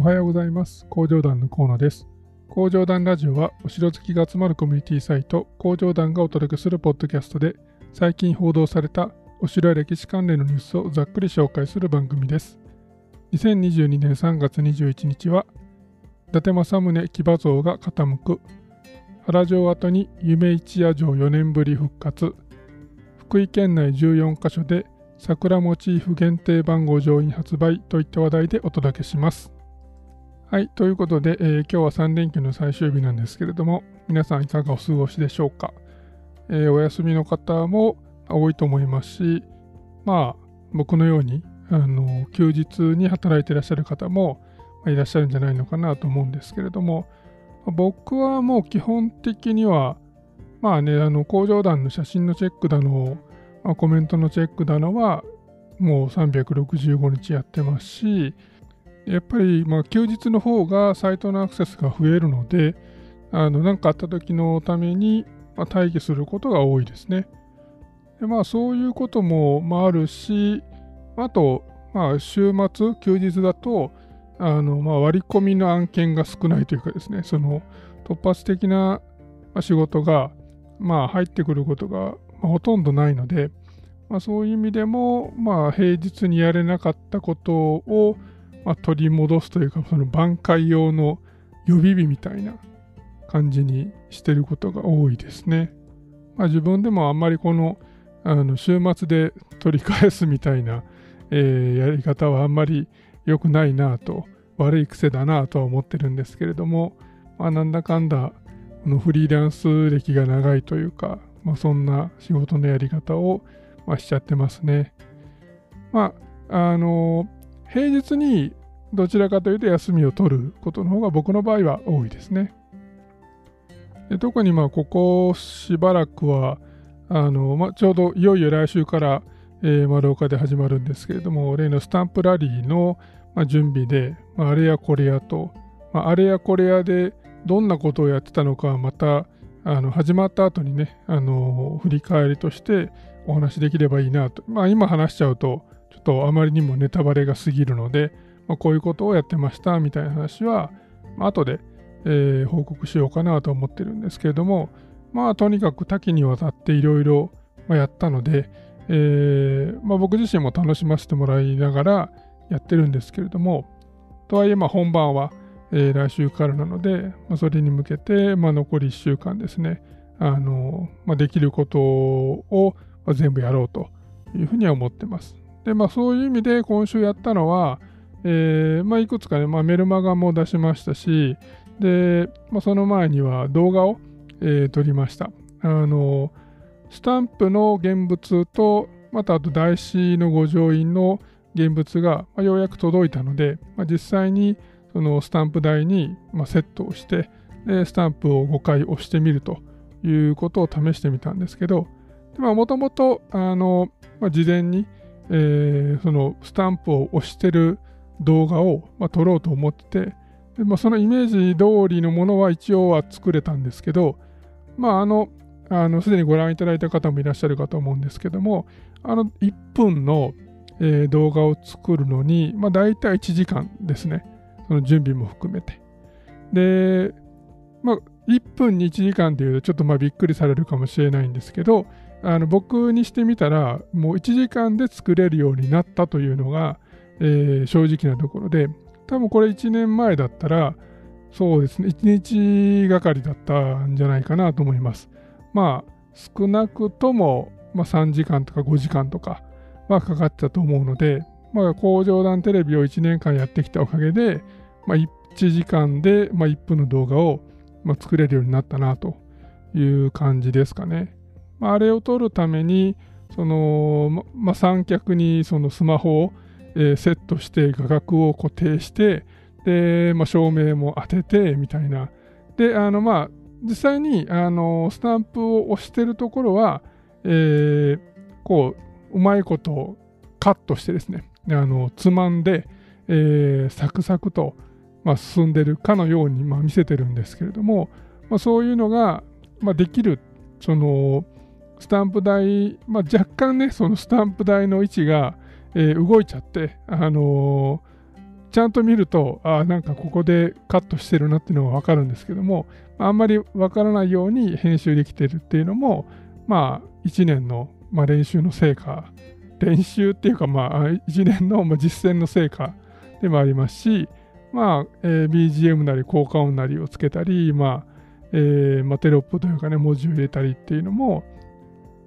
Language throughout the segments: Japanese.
おはようございます。工場団の河野です。工場団ラジオはお城好きが集まるコミュニティサイト工場団がお届けするポッドキャストで最近報道されたお城や歴史関連のニュースをざっくり紹介する番組です。2022年3月21日は伊達政宗騎馬像が傾く。原城跡に夢一夜城4年ぶり復活。福井県内14カ所で桜モチーフ限定番号上院発売といった話題でお届けします。はい、ということで、えー、今日は3連休の最終日なんですけれども、皆さんいかがお過ごしでしょうか？えー、お休みの方も多いと思いますし、まあ、僕のようにあの休日に働いていらっしゃる方もいらっしゃるんじゃないのかなと思うんですけれども、僕はもう基本的には、まあね、あの工場団の写真のチェックだの、まあ、コメントのチェックだのは、もう365日やってますし、やっぱりまあ休日の方がサイトのアクセスが増えるので、あの何かあった時のためにま待機することが多いですね。でまあそういうこともまああるし、あと、まあ週末、休日だと、あのまあ割り込みの案件が少ないというかですね、その突発的な仕事がまあ入ってくることがほとんどないので、まあ、そういう意味でも、まあ、平日にやれなかったことを、まあ、取り戻すというか、その挽回用の予備日みたいな感じにしてることが多いですね。まあ、自分でもあんまりこのあの週末で取り返すみたいな、えー、やり方はあんまり良くないなと、悪い癖だなとは思ってるんですけれども、まあ、なんだかんだこのフリーランス歴が長いというか、まあ、そんな仕事のやり方を、ま、しちゃってますね。まあ、あの、平日にどちらかというと休みを取ることの方が僕の場合は多いですね。で特にまあここしばらくはあの、まあ、ちょうどいよいよ来週から、えー、丸岡で始まるんですけれども例のスタンプラリーの、まあ、準備で、まあ、あれやこれやと、まあ、あれやこれやでどんなことをやってたのかまたあの始まった後にねあの振り返りとしてお話できればいいなと、まあ、今話しちゃうとちょっとあまりにもネタバレが過ぎるので、まあ、こういうことをやってましたみたいな話は、まあ、後で、えー、報告しようかなと思ってるんですけれどもまあとにかく多岐にわたっていろいろやったので、えーまあ、僕自身も楽しませてもらいながらやってるんですけれどもとはいえまあ本番は、えー、来週からなので、まあ、それに向けて、まあ、残り1週間ですねあの、ま、できることを全部やろうというふうには思ってます。で、まあそういう意味で今週やったのは、えー、まあいくつかね、まあ、メルマガも出しましたし、で、まあ、その前には動画を、えー、撮りました。あの、スタンプの現物と、またあと台紙の御城印の現物が、まあ、ようやく届いたので、まあ、実際にそのスタンプ台に、まあ、セットをしてで、スタンプを5回押してみるということを試してみたんですけど、もともと、事前に、えー、そのスタンプを押してる動画を、まあ、撮ろうと思ってて、でまあ、そのイメージ通りのものは一応は作れたんですけど、まあ、あの、あの、すでにご覧いただいた方もいらっしゃるかと思うんですけども、あの、1分の、えー、動画を作るのに、まあ、大体1時間ですね。その準備も含めて。で、まあ、1分に1時間というとちょっとまあびっくりされるかもしれないんですけど、あの僕にしてみたらもう1時間で作れるようになったというのが、えー、正直なところで多分これ1年前だったらそうですね1日がかりだったんじゃないかなと思いますまあ少なくとも、まあ、3時間とか5時間とかはかかったと思うので、まあ、工場団テレビを1年間やってきたおかげで、まあ、1時間で、ま、1分の動画を、ま、作れるようになったなという感じですかね。まあ、あれを撮るためにその、まあ、三脚にそのスマホを、えー、セットして画角を固定してで、まあ、照明も当ててみたいな。であのまあ実際にあのスタンプを押してるところは、えー、こううまいことカットしてですねあのつまんで、えー、サクサクと、まあ、進んでるかのように、まあ、見せてるんですけれども、まあ、そういうのが、まあ、できるそのスタンプ台、まあ、若干ね、そのスタンプ台の位置が、えー、動いちゃって、あのー、ちゃんと見ると、あなんかここでカットしてるなっていうのがわかるんですけども、あんまりわからないように編集できてるっていうのも、まあ、1年の、まあ、練習の成果、練習っていうか、まあ、1年の実践の成果でもありますし、まあ、えー、BGM なり効果音なりをつけたり、まあ、えー、まあ、テロップというかね、文字を入れたりっていうのも、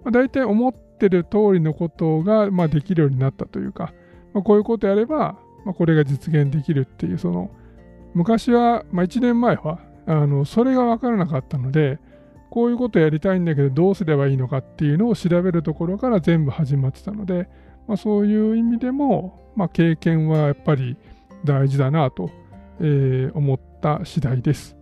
まあ、大体思ってる通りのことが、まあ、できるようになったというか、まあ、こういうことやれば、まあ、これが実現できるっていう、その、昔は、まあ、1年前は、あの、それが分からなかったので、こういうことやりたいんだけど、どうすればいいのかっていうのを調べるところから全部始まってたので、まあ、そういう意味でも、まあ、経験はやっぱり大事だなと、えー、思った次第です。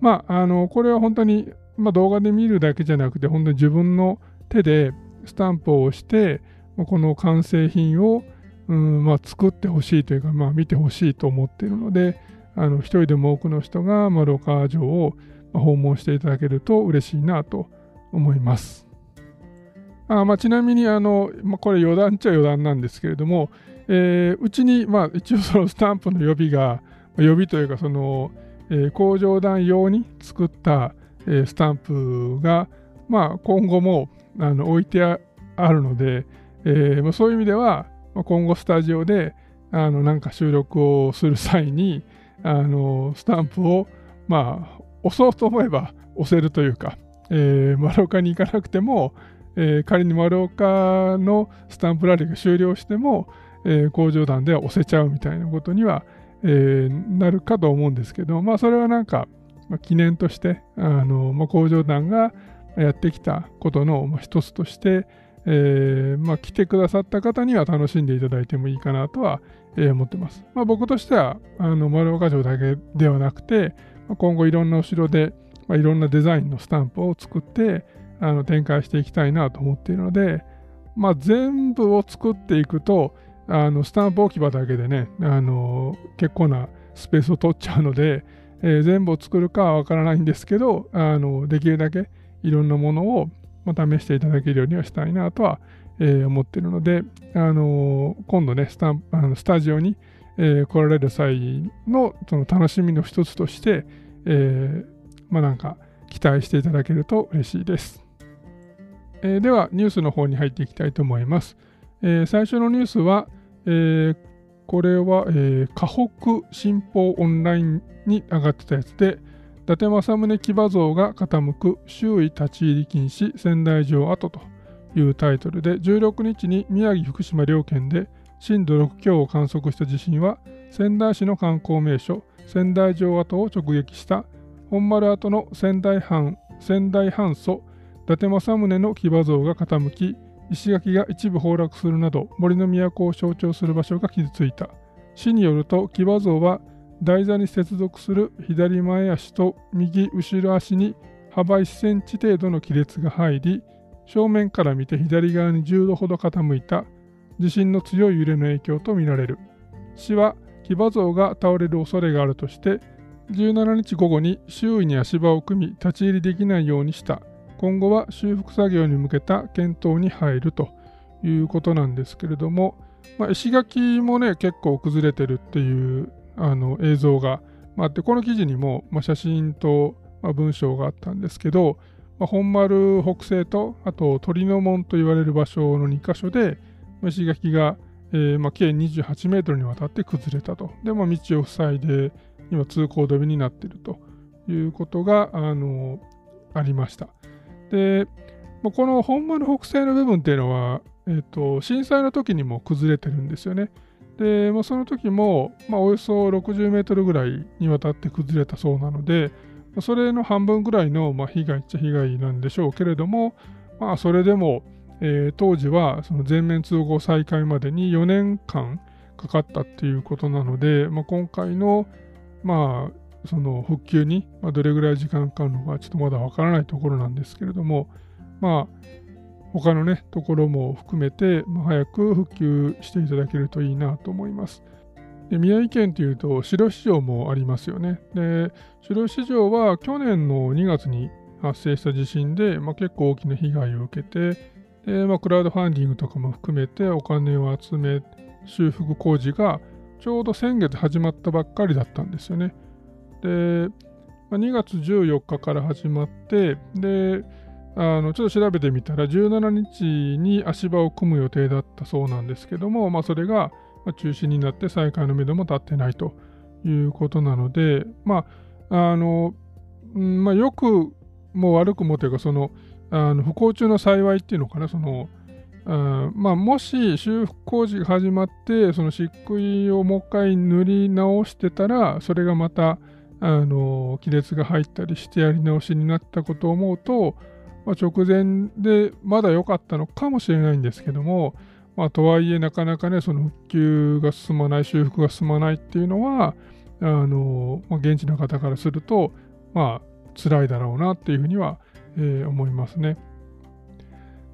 まあ、あの、これは本当に、まあ、動画で見るだけじゃなくて、本当に自分の手でスタンプを押して、この完成品を、うんまあ、作ってほしいというか、まあ、見てほしいと思っているので、あの一人でも多くの人が、まあ、ロカー城を訪問していただけると嬉しいなと思います。あまあ、ちなみにあの、まあ、これ余談っちゃ余談なんですけれども、えー、うちに、まあ、一応そのスタンプの予備が、予備というかその、えー、工場団用に作った、えー、スタンプが、まあ、今後もあの置いてあるので、えーまあ、そういう意味では、まあ、今後スタジオであのなんか収録をする際にあのスタンプを、まあ、押そうと思えば押せるというか、えー、丸岡に行かなくても、えー、仮に丸岡のスタンプラリーが終了しても、えー、工場団では押せちゃうみたいなことには、えー、なるかと思うんですけど、まあ、それはなんか、まあ、記念として、あのまあ、工場団がやってきたことの、一つとして、えーまあ、来てくださった方には楽しんでいただいてもいいかなとは、思ってます。まあ、僕としてはあの丸岡城だけではなくて、今後いろんなお城で、まあ、いろんなデザインのスタンプを作ってあの展開していきたいなと思っているので、まあ、全部を作っていくとあのスタンプ置き場だけでねあの結構なスペースを取っちゃうので、えー、全部を作るかはわからないんですけどあのできるだけいろんなものを、試していただけるようにはしたいなとは、思っているので、あの今度ねスタあのスタジオに、来られる際のその楽しみの一つとして、え、まあなんか期待していただけると嬉しいです。え、ではニュースの方に入っていきたいと思います。え、最初のニュースは、え、これは、えー、河北新報オンラインに上がってたやつで、伊達政宗騎馬像が傾く周囲立ち入り禁止仙台城跡というタイトルで、16日に宮城、福島両県で震度6強を観測した地震は仙台市の観光名所仙台城跡を直撃した本丸跡の仙台藩仙台藩祖伊達政宗の騎馬像が傾き石垣が一部崩落するなど森の都を象徴する場所が傷ついた市によると騎馬像は台座に接続する左前足と右後ろ足に幅1センチ程度の亀裂が入り正面から見て左側に10度ほど傾いた地震の強い揺れの影響とみられる。市は騎馬像が倒れる恐れがあるとして、17日午後に周囲に足場を組み立ち入りできないようにした。今後は修復作業に向けた検討に入るということなんですけれども、まあ、石垣もね、結構崩れてるっていうあの映像があって、この記事にも、まあ、写真と、まあ、文章があったんですけど、まあ、本丸北西と、あと鳥の門と言われる場所の2箇所で、石垣が、えー、まあ、計28メートルにわたって崩れたと。で、まあ、道を塞いで、今通行止めになっているということが、あのありました。で、まあ、この本丸北西の部分っていうのは、えーと、震災の時にも崩れてるんですよね。で、まあ、その時も、まあ、およそ60メートルぐらいにわたって崩れたそうなので、それの半分ぐらいの、まあ、被害っちゃ被害なんでしょうけれども、まあ、それでも、えー、当時はその全面通行再開までに4年間かかったっていうことなので、まあ、今回の,、まあその復旧にどれぐらい時間かかるのかちょっとまだわからないところなんですけれども、まあ、他のね、ところも含めて、まあ、早く復旧していただけるといいなと思います。で宮城県というと白市場もありますよね。で白市場は去年の2月に発生した地震で、まあ、結構大きな被害を受けて、で、まあ、クラウドファンディングとかも含めてお金を集め、修復工事がちょうど先月始まったばっかりだったんですよね。で、まあ、2月14日から始まって、で、あのちょっと調べてみたら17日に足場を組む予定だったそうなんですけども、まあ、それが中止になって再開のめども立ってないということなので、まああのまあ、よくも悪くもというかそのあの不幸中の幸いっていうのかなそのあまあ、もし修復工事が始まってその漆喰をもう一回塗り直してたらそれがまたあの亀裂が入ったりしてやり直しになったことを思うと、まあ、直前でまだ良かったのかもしれないんですけども、まあ、とはいえなかなかねその復旧が進まない修復が進まないっていうのはあの、まあ、現地の方からするとまあ辛いだろうなっていうふうには、えー、思いますね。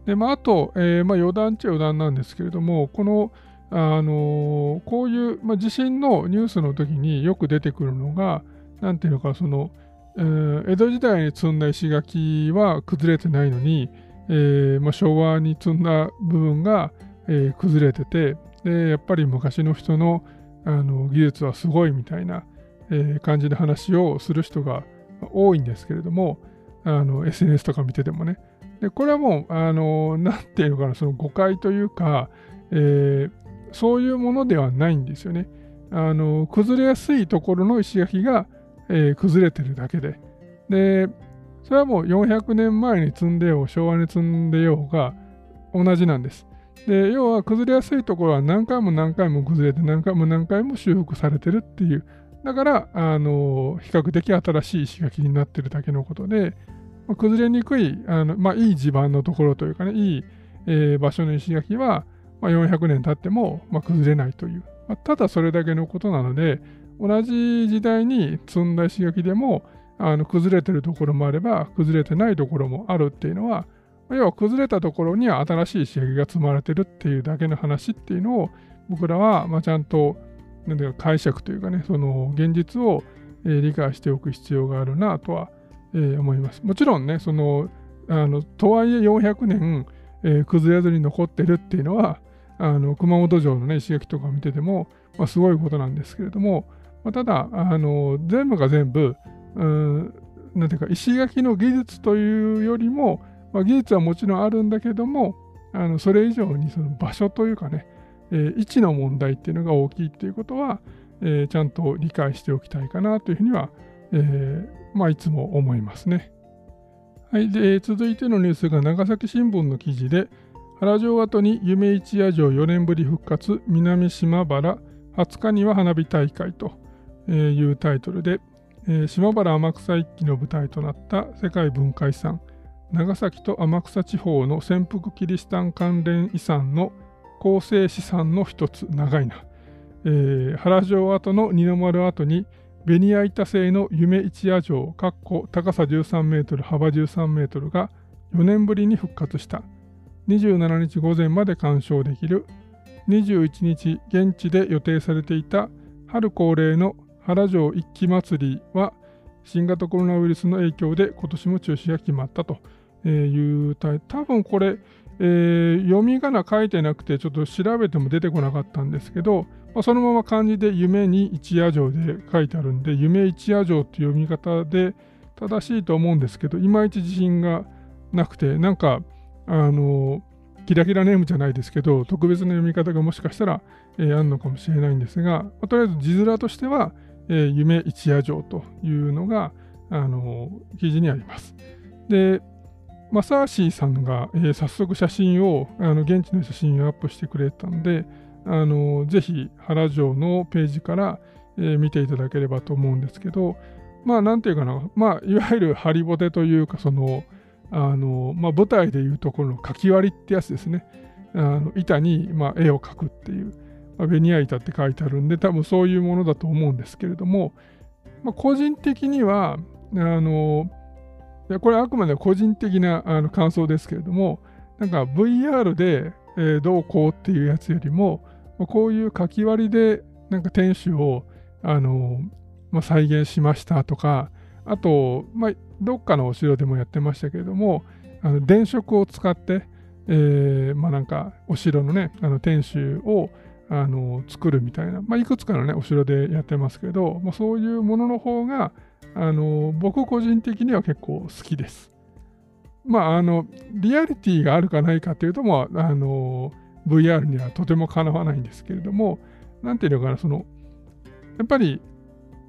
でまあ、あと、えーまあ、余談っちゃ余談なんですけれどもこのあのこういう、まあ、地震のニュースの時によく出てくるのが、なんていうのか、その、えー、江戸時代に積んだ石垣は崩れてないのに、えーまあ、昭和に積んだ部分が、えー、崩れてて、で、やっぱり昔の人のあの技術はすごいみたいな、えー、感じで話をする人が多いんですけれども、SNS とか見ててもね。で、これはもう、あの、なんていうのかな、その誤解というか、えー、そういうものではないんですよね。あの崩れやすいところの石垣がえー、崩れてるだけで。で、それはもう400年前に積んでよう、昭和に積んでようが同じなんです。で、要は崩れやすいところは何回も何回も崩れて何回も何回も修復されてるっていう。だから、あの比較的新しい石垣になってるだけのことで、まあ、崩れにくい、あのまあ、いい地盤のところというかね、いい、えー、場所の石垣は、まあ、400年経っても、まあ、崩れないという。まあ、ただそれだけのことなので、同じ時代に積んだ石垣でもあの崩れてるところもあれば崩れてないところもあるっていうのは要は崩れたところには新しい石垣が積まれてるっていうだけの話っていうのを僕らはまちゃんとなんか解釈というかねその現実を、理解しておく必要があるなとは、思います。もちろんねそのあのとはいえ400年、えー、崩れずに残ってるっていうのはあの熊本城の、ね、石垣とか見てても、まあ、すごいことなんですけれども、まあ、ただあの、全部が全部、うん、なんていうか、石垣の技術というよりも、まあ、技術はもちろんあるんだけども、あのそれ以上にその場所というかね、えー、位置の問題っていうのが大きいっていうことは、えー、ちゃんと理解しておきたいかなというふうには、えー、まあ、いつも思いますね。はい、で続いてのニュースが長崎新聞の記事で、原城跡に夢一夜城4年ぶり復活、南島原、20日には花火大会というタイトルでえ、島原天草一揆の舞台となった世界文化遺産長崎と天草地方の潜伏キリシタン関連遺産の構成資産の一つ長いな、えー、原城跡の二の丸跡にベニヤ板製の夢一夜城高さ13メートル幅13メートルが4年ぶりに復活した。27日午前まで鑑賞できる。21日現地で予定されていた春恒例の原城一揆祭りは新型コロナウイルスの影響で今年も中止が決まったというた多分これ、えー、読み仮名書いてなくてちょっと調べても出てこなかったんですけど、まあ、そのまま漢字で夢に一夜城で書いてあるんで夢一夜城っていう読み方で正しいと思うんですけどいまいち自信がなくてなんかあのキラキラネームじゃないですけど特別な読み方がもしかしたら、えー、あるのかもしれないんですが、まあ、とりあえず字面としてはえ、夢一夜城というのが、あの記事にあります。で、マサーシーさんが、えー、早速写真を、あの現地の写真をアップしてくれたんで、あのぜひ原城のページから、えー、見ていただければと思うんですけど、まあ、なんていうかな、まあ、いわゆるハリボテというか、その、あのまあ、舞台でいうところの書き割りってやつですね。あの板に、まあ、絵を描くっていう。あ、ベニヤ板って書いてあるんで、多分そういうものだと思うんですけれども、まあ、個人的には、あの、いやこれあくまで個人的なあの感想ですけれども、なんか VR で、えー、どうこうっていうやつよりも、まあ、こういう書き割りでなんか天守を、あのまあ、再現しましたとか、あと、まあ、どっかのお城でもやってましたけれども、あの電飾を使って、えー、まあなんかお城のね、あの天守をあの作るみたいな、まあ、いくつかのね、お城でやってますけど、まあ、そういうものの方が、あの僕個人的には結構好きです。まあ、あの、リアリティがあるかないかっていうと、もあの、VR にはとてもかなわないんですけれども、なんていうのかな、その、やっぱり、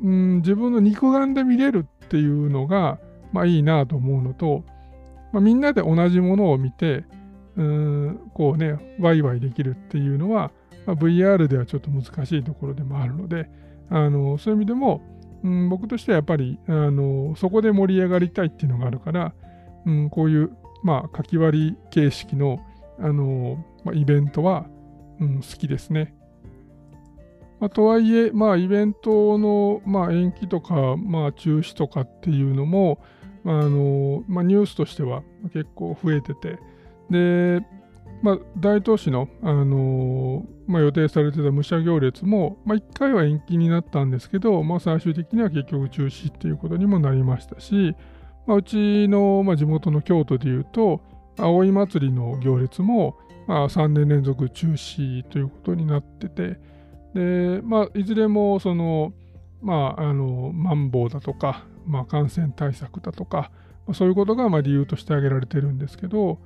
うん、自分の肉眼で見れるっていうのが、まあいいなと思うのと、まあ、みんなで同じものを見て、うん、こうね、ワイワイできるっていうのは、まあ、VR ではちょっと難しいところでもあるので、あのそういう意味でも、うん、僕としてはやっぱりあのそこで盛り上がりたいっていうのがあるから、うん、こういう、まあ、書き割り形式のあの、まあ、イベントは、うん、好きですね。まあ、とはいえ、まあ、イベントの、まあ、延期とか、まあ、中止とかっていうのも、まあのまあ、ニュースとしては結構増えてて、で、まあ、大東市の、あのまあ、予定されてた武者行列も、まあ、1回は延期になったんですけど、まあ、最終的には結局中止っていうことにもなりましたし、まあ、うちの、まあ、地元の京都でいうと、葵祭の行列も、まあ、3年連続中止ということになってて、で、まあ、いずれも、その、まあ、あの、マンボウだとか、まあ、感染対策だとか、まあ、そういうことがまあ理由として挙げられてるんですけど、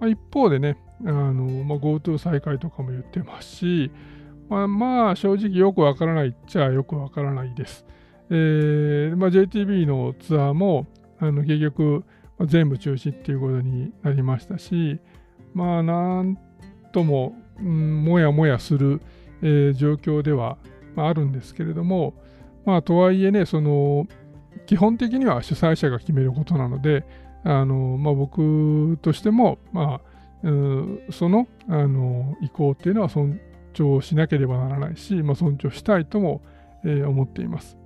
まあ、一方でね、あのまあ、GoTo 再開とかも言ってますし、まあ、まあ、正直よくわからないっちゃよくわからないです。えーまあ、JTB のツアーも、あの結局、全部中止っていうことになりましたし、まあ、なんとも、うん、もやもやする、えー、状況では、まあ、あるんですけれども、まあ、とはいえね、その、基本的には主催者が決めることなので、あのまあ、僕としても、まあ、そのあの意向っていうのは尊重しなければならないし、まあ、尊重したいとも、えー、思っています。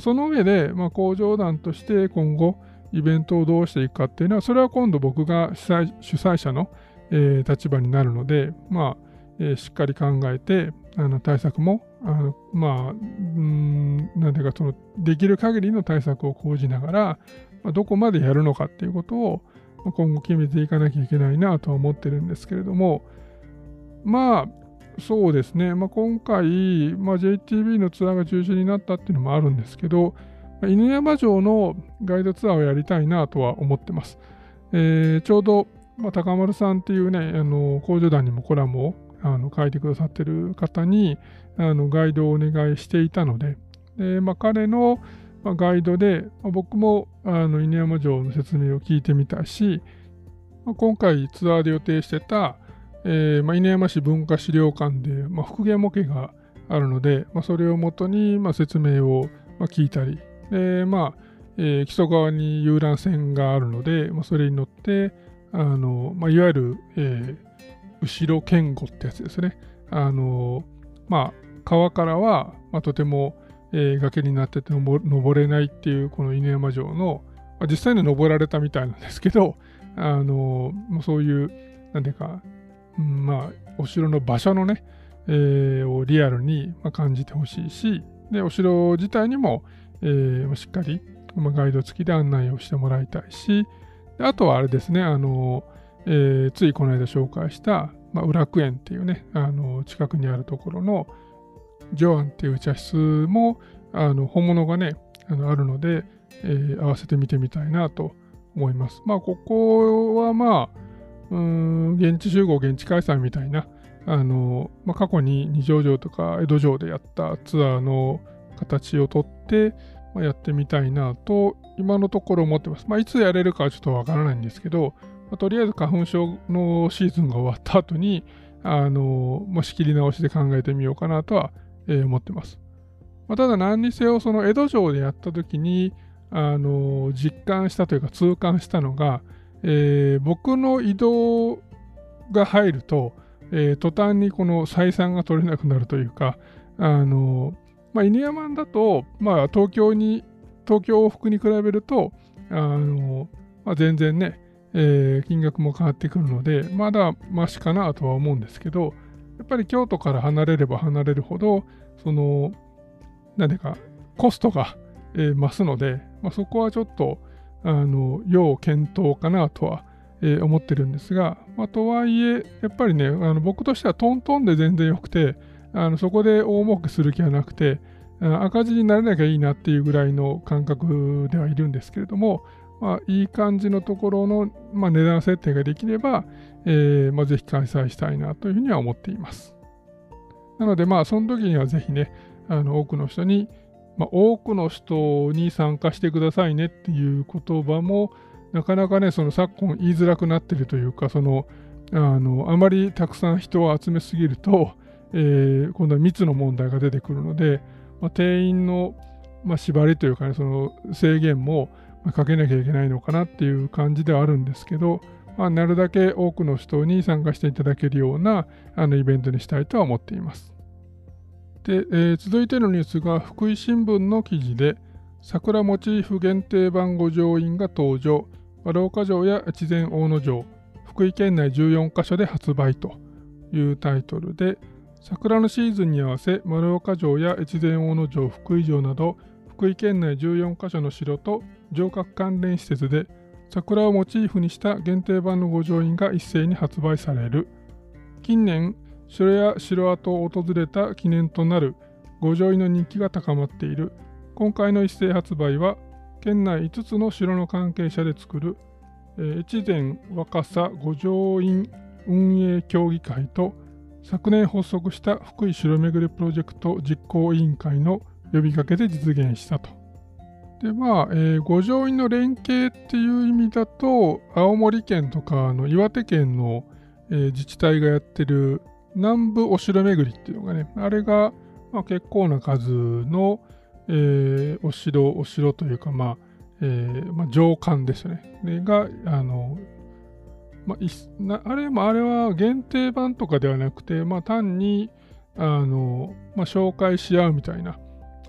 その上で、まあ、工場団として今後、イベントをどうしていくかっていうのは、それは今度僕が主催者の、えー、立場になるので、まあ、えー、しっかり考えて、あの対策も、あのまあ、うん、なんていうか、その、できる限りの対策を講じながら、どこまでやるのかっていうことを、今後決めていかなきゃいけないなとは思ってるんですけれども、まあ、そうですね、まあ、今回、まあ、JTB のツアーが中止になったっていうのもあるんですけど、犬山城のガイドツアーをやりたいなとは思ってます。えー、ちょうど、まあ、高丸さんっていうね、あの工場団にもコラムをあの書いてくださってる方にあのガイドをお願いしていたので、でまあ、彼の、まあ、ガイドで、まあ、僕もあの犬山城の説明を聞いてみたし、まあ、今回ツアーで予定してた、えーまあ、犬山市文化資料館で、まあ、復元模型があるので、まあ、それをもとに、ま、説明を、ま、聞いたり、でまあえー、木曽川に遊覧船があるので、ま、それに乗ってあの、ま、いわゆる、えー、後ろ健吾ってやつですね。あのま、川からは、ま、とても、えー、崖になってて登れないっていうこの犬山城の、まあ、実際に登られたみたいなんですけど、あのそういう、なんていうか、うん、まあ、お城の場所のね、えー、をリアルに感じてほしいし、で、お城自体にも、えー、しっかり、ガイド付きで案内をしてもらいたいし、あとはあれですね、あの、えー、ついこの間紹介した、まあ、裏楽園っていうね、あの近くにあるところのジョアンっていう茶室もあの本物がね、あのあるので、えー、合わせて見てみたいなと思います。まあ、ここはまあ、うん、現地集合、現地開催みたいな、あの、まあ、過去に二条城とか江戸城でやったツアーの形をとって、まあ、やってみたいなと、今のところ思ってます。まあ、いつやれるかはちょっとわからないんですけど、まあ、とりあえず花粉症のシーズンが終わった後に、あの、まあ、仕切り直しで考えてみようかなとは、え、思ってます。まあ、ただ何にせよ、その江戸城でやった時に、あの、実感したというか痛感したのが、えー、僕の移動が入ると、えー、途端にこの採算が取れなくなるというか、あの、まあ、犬山だと、まあ、東京に、東京往復に比べると、あの、まあ、全然ね、えー、金額も変わってくるので、まだマシかなとは思うんですけど、やっぱり京都から離れれば離れるほど、その、何でか、コストが、えー、増すので、まあ、そこはちょっと、あの、要検討かなとは、えー、思ってるんですが、まあ、とはいえ、やっぱりね、あの僕としてはトントンで全然よくて、あのそこで大儲けする気はなくて、赤字になれなきゃいいなっていうぐらいの感覚ではいるんですけれども、まあ、いい感じのところの、まあ、値段設定ができれば、えーまあ、ぜひ開催したいなというふうには思っています。なので、まあ、その時にはぜひね、あの多くの人に、まあ、多くの人に参加してくださいねっていう言葉も、なかなかね、その昨今言いづらくなってるというか、その、あのあまりたくさん人を集めすぎると、えー、今度は密の問題が出てくるので、まあ、定員の、まあ、縛りというかね、その制限もかけなきゃいけないのかなっていう感じではあるんですけど、まあ、なるだけ多くの人に参加していただけるようなあのイベントにしたいとは思っています。で、えー、続いてのニュースが福井新聞の記事で、桜モチーフ限定版御乗員が登場、和岡城や越前大野城、福井県内14カ所で発売というタイトルで、桜のシーズンに合わせ丸岡城や越前大野城福井城など福井県内14カ所の城と城郭関連施設で桜をモチーフにした限定版の御城印が一斉に発売される。近年城や城跡を訪れた記念となる御城印の人気が高まっている。今回の一斉発売は県内5つの城の関係者で作る、え、越前若狭御城印運営協議会と昨年発足した福井城巡りプロジェクト実行委員会の呼びかけで実現したと。でまあ、えー、五条院の連携っていう意味だと青森県とかの岩手県の、えー、自治体がやってる南部お城巡りっていうのがねあれが、まあ、結構な数の、えー、お城お城というかまあ、えーまあ、上官ですよねがあの、まあ、あれもあれは限定版とかではなくて、まあ、単にあの、まあ、紹介し合うみたいな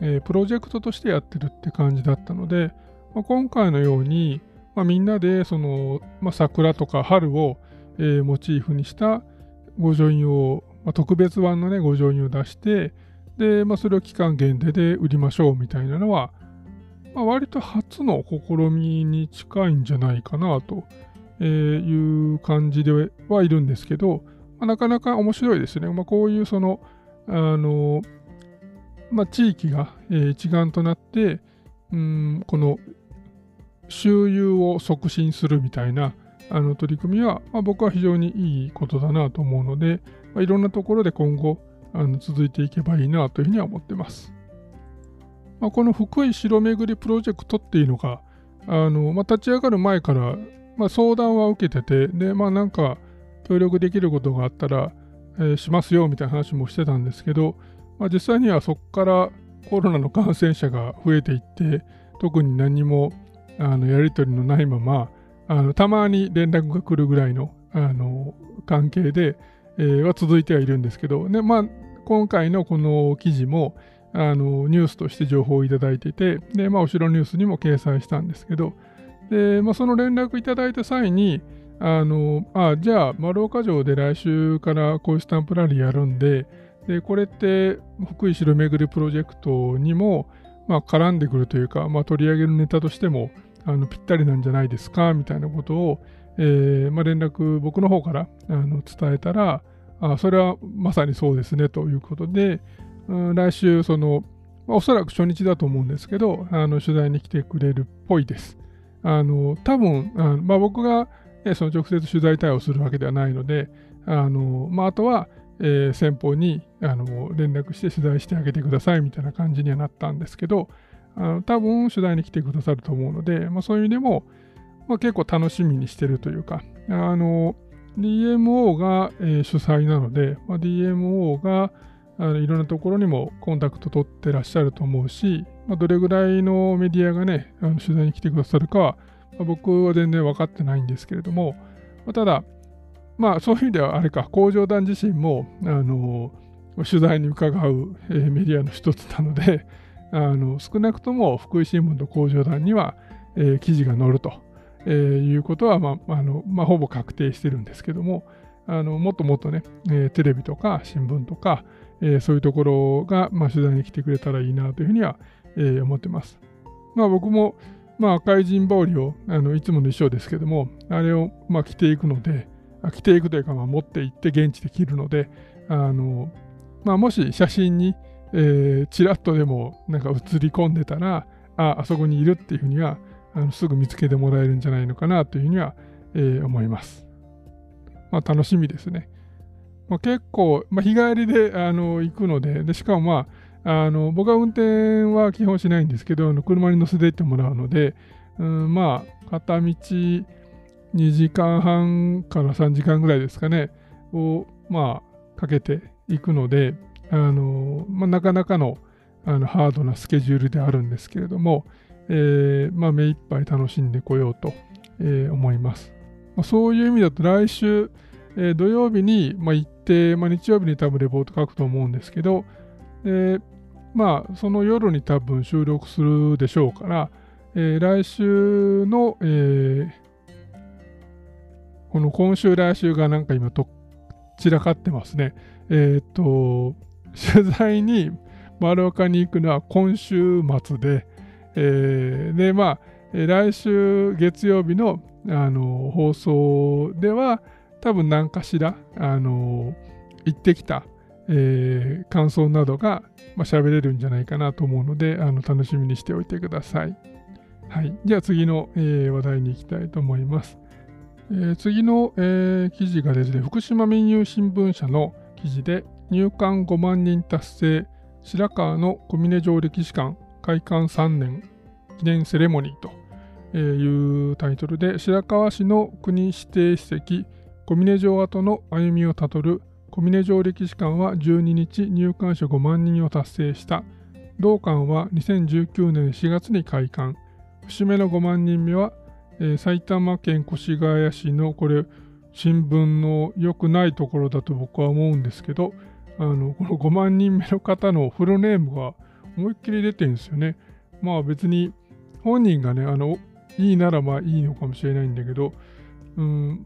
えー、プロジェクトとしてやってるって感じだったので、まあ、今回のように、まあ、みんなでその、まあ、桜とか春を、えー、モチーフにした御城印を、まあ、特別版のね御城印を出してで、まあ、それを期間限定で売りましょうみたいなのは、まあ、割と初の試みに近いんじゃないかなという感じではいるんですけど、まあ、なかなか面白いですね。まあ、こういうそのあのまあ、地域が、えー、一丸となってうんこの周遊を促進するみたいなあの取り組みは、まあ、僕は非常にいいことだなと思うので、まあ、いろんなところで今後あの続いていけばいいなというふうには思ってます。まあ、この福井城巡りプロジェクトっていうのがあの、まあ、立ち上がる前から、まあ、相談は受けててでまあなんか協力できることがあったら、えー、しますよみたいな話もしてたんですけど、まあ、実際にはそこからコロナの感染者が増えていって特に何もあのやり取りのないままあのたまに連絡が来るぐらいのあの関係で、えー、は続いてはいるんですけど、ねまあ、今回のこの記事もあのニュースとして情報をいただいていてで、まあ、後ろニュースにも掲載したんですけどで、まあ、その連絡いただいた際にあのあじゃあ丸岡城で来週からこういうスタンプラリーやるんででこれって福井城巡りプロジェクトにも、まあ、絡んでくるというか、まあ、取り上げるネタとしてもあのぴったりなんじゃないですかみたいなことを、えーまあ、連絡僕の方からあの伝えたらあそれはまさにそうですねということで、うん、来週その、まあ、おそらく初日だと思うんですけどあの取材に来てくれるっぽいです。あの多分あのまあ、僕が、ね、その直接取材対応するわけではないのであの、まあ、あとはえー、先方にあの連絡して取材してあげてくださいみたいな感じにはなったんですけど、あの多分取材に来てくださると思うので、まあ、そういう意味でも、まあ、結構楽しみにしてるというか、あの DMO が、えー、主催なので、まあ、DMO があのいろんなところにもコンタクト取ってらっしゃると思うし、まあ、どれぐらいのメディアがね、あの取材に来てくださるかは、まあ、僕は全然分かってないんですけれども、まあ、ただ、まあそういう意味ではあれか、工場団自身も、あの取材に伺う、えー、メディアの一つなので、あの少なくとも福井新聞と工場団には、えー、記事が載ると、えー、いうことは、まああのまあ、ほぼ確定してるんですけども、あのもっともっとね、えー、テレビとか新聞とか、えー、そういうところが、まあ、取材に来てくれたらいいなというふうには、えー、思ってます。まあ僕も、まあ、赤い陣羽織をあのいつもの衣装ですけども、あれを、まあ、着ていくので、着ていくというか、まあ、持って行って現地で着るので、あのまあ、もし写真に、えー、ちらっとでもなんか映り込んでたら、あ、あそこにいるっていうふうには、あのすぐ見つけてもらえるんじゃないのかなというふうには、えー、思います。まあ、楽しみですね。まあ、結構、まあ、日帰りであの行くのでで、しかもまあ、あの僕は運転は基本しないんですけど、あの車に乗せていってもらうので、うん、まあ、片道2時間半から3時間ぐらいですかね、を、まあ、かけていくので、あのまあ、なかなかのあのハードなスケジュールであるんですけれども、えー、まあ、目いっぱい楽しんでこようと、えー、思います。まあ、そういう意味だと来週、えー、土曜日に、まあ、行って、まあ、日曜日に多分レポート書くと思うんですけど、でまあ、その夜に多分収録するでしょうから、えー、来週の、えー、この今週来週がなんか今と散らかってますね。えっ、と、取材に丸岡に行くのは今週末で、えー、で、まあ、来週月曜日のあの放送では、多分何かしら、あの行ってきた、えー、感想などが、まあ、喋れるんじゃないかなと思うので、あの楽しみにしておいてください。はい。じゃあ次の、えー、話題に行きたいと思います。えー、次の、えー、記事がですね、福島民友新聞社の記事で、入館5万人達成、白川の小峰城歴史館開館3年記念セレモニーというタイトルで、白川市の国指定史跡、小峰城跡の歩みをたどる小峰城歴史館は12日入館者5万人を達成した。同館は2019年4月に開館。節目の5万人目は、えー、埼玉県越谷市のこれ新聞の良くないところだと僕は思うんですけどあのこの5万人目の方のフルネームが思いっきり出てるんですよね。まあ別に本人がねあのいいならまあいいのかもしれないんだけど、うん、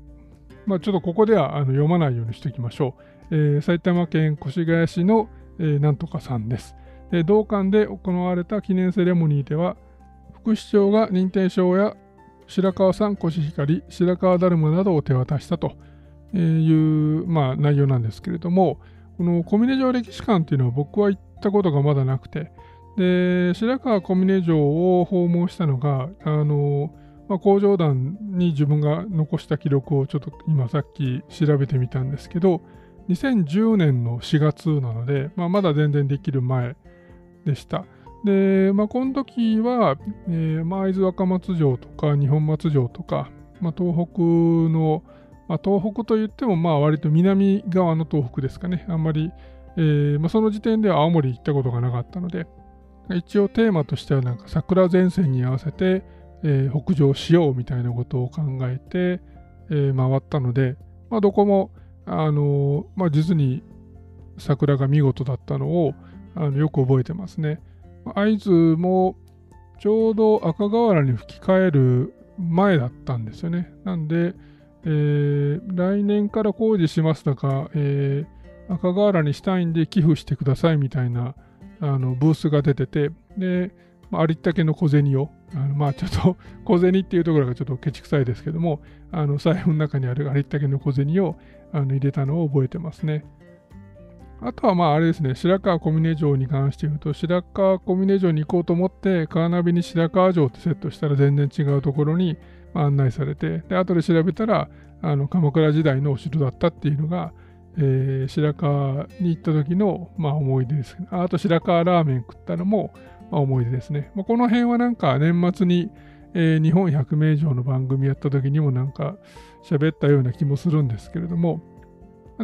まあちょっとここではあの読まないようにしておきましょう。えー、埼玉県越谷市の、えー、なんとかさんです。で同館で行われた記念セレモニーでは副市長が認定証や白川さん、コシヒカリ、白川ダルマなどを手渡したという、まあ、内容なんですけれども、この小峰城歴史館っていうのは僕は行ったことがまだなくて、で白川小峰城を訪問したのが、あのまあ、工場団に自分が残した記録をちょっと今さっき調べてみたんですけど、2010年の4月なので、まあ、まだ全然できる前でした。で、まあ、この時は、えー、まあ、会津若松城とか二本松城とか、まあ、東北の、まあ、東北といっても、まあ、割と南側の東北ですかね。あんまり、えーまあ、その時点では青森行ったことがなかったので、一応テーマとしてはなんか桜前線に合わせて、えー、北上しようみたいなことを考えて、えー、回ったので、まあ、どこも、あのー、まあ、実に桜が見事だったのをあのよく覚えてますね。会津もちょうど赤瓦に吹き替える前だったんですよね。なんで、えー、来年から工事しますだか、えー、赤瓦にしたいんで寄付してくださいみたいなあのブースが出てて、で、まあ、ありったけの小銭を、あのまあちょっと 小銭っていうところがちょっとケチくさいですけども、あの財布の中にあるありったけの小銭をあの入れたのを覚えてますね。あとはまああれですね、白川小峰城に関して言うと、白川小峰城に行こうと思って、カーナビに白川城ってセットしたら全然違うところに案内されて、で、後で調べたら、あの鎌倉時代のお城だったっていうのが、えー、白川に行った時の、まあ、思い出ですあ。と白川ラーメン食ったのも、まあ、思い出ですね。まあ、この辺はなんか年末に、えー、日本百名城の番組やった時にもなんか喋ったような気もするんですけれども、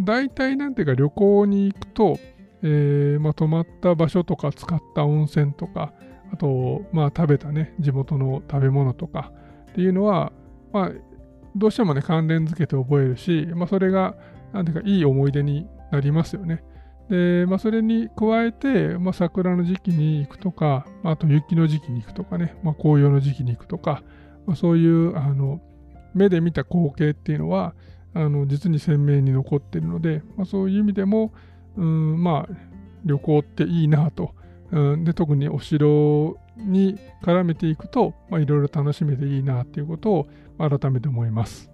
大体なんていうか旅行に行くと、えー、まあ、泊まった場所とか使った温泉とか、あと、まあ、食べたね、地元の食べ物とかっていうのは、まあ、どうしてもね、関連づけて覚えるし、まあ、それが、なんていうか、いい思い出になりますよね。で、まあ、それに加えて、まあ、桜の時期に行くとか、あと雪の時期に行くとかね、まあ、紅葉の時期に行くとか、まあ、そういうあの目で見た光景っていうのは、あの実に鮮明に残っているので、まあ、そういう意味でも、うん、まあ旅行っていいなと、うん、で特にお城に絡めていくといろいろ楽しめていいなっていうことを改めて思います。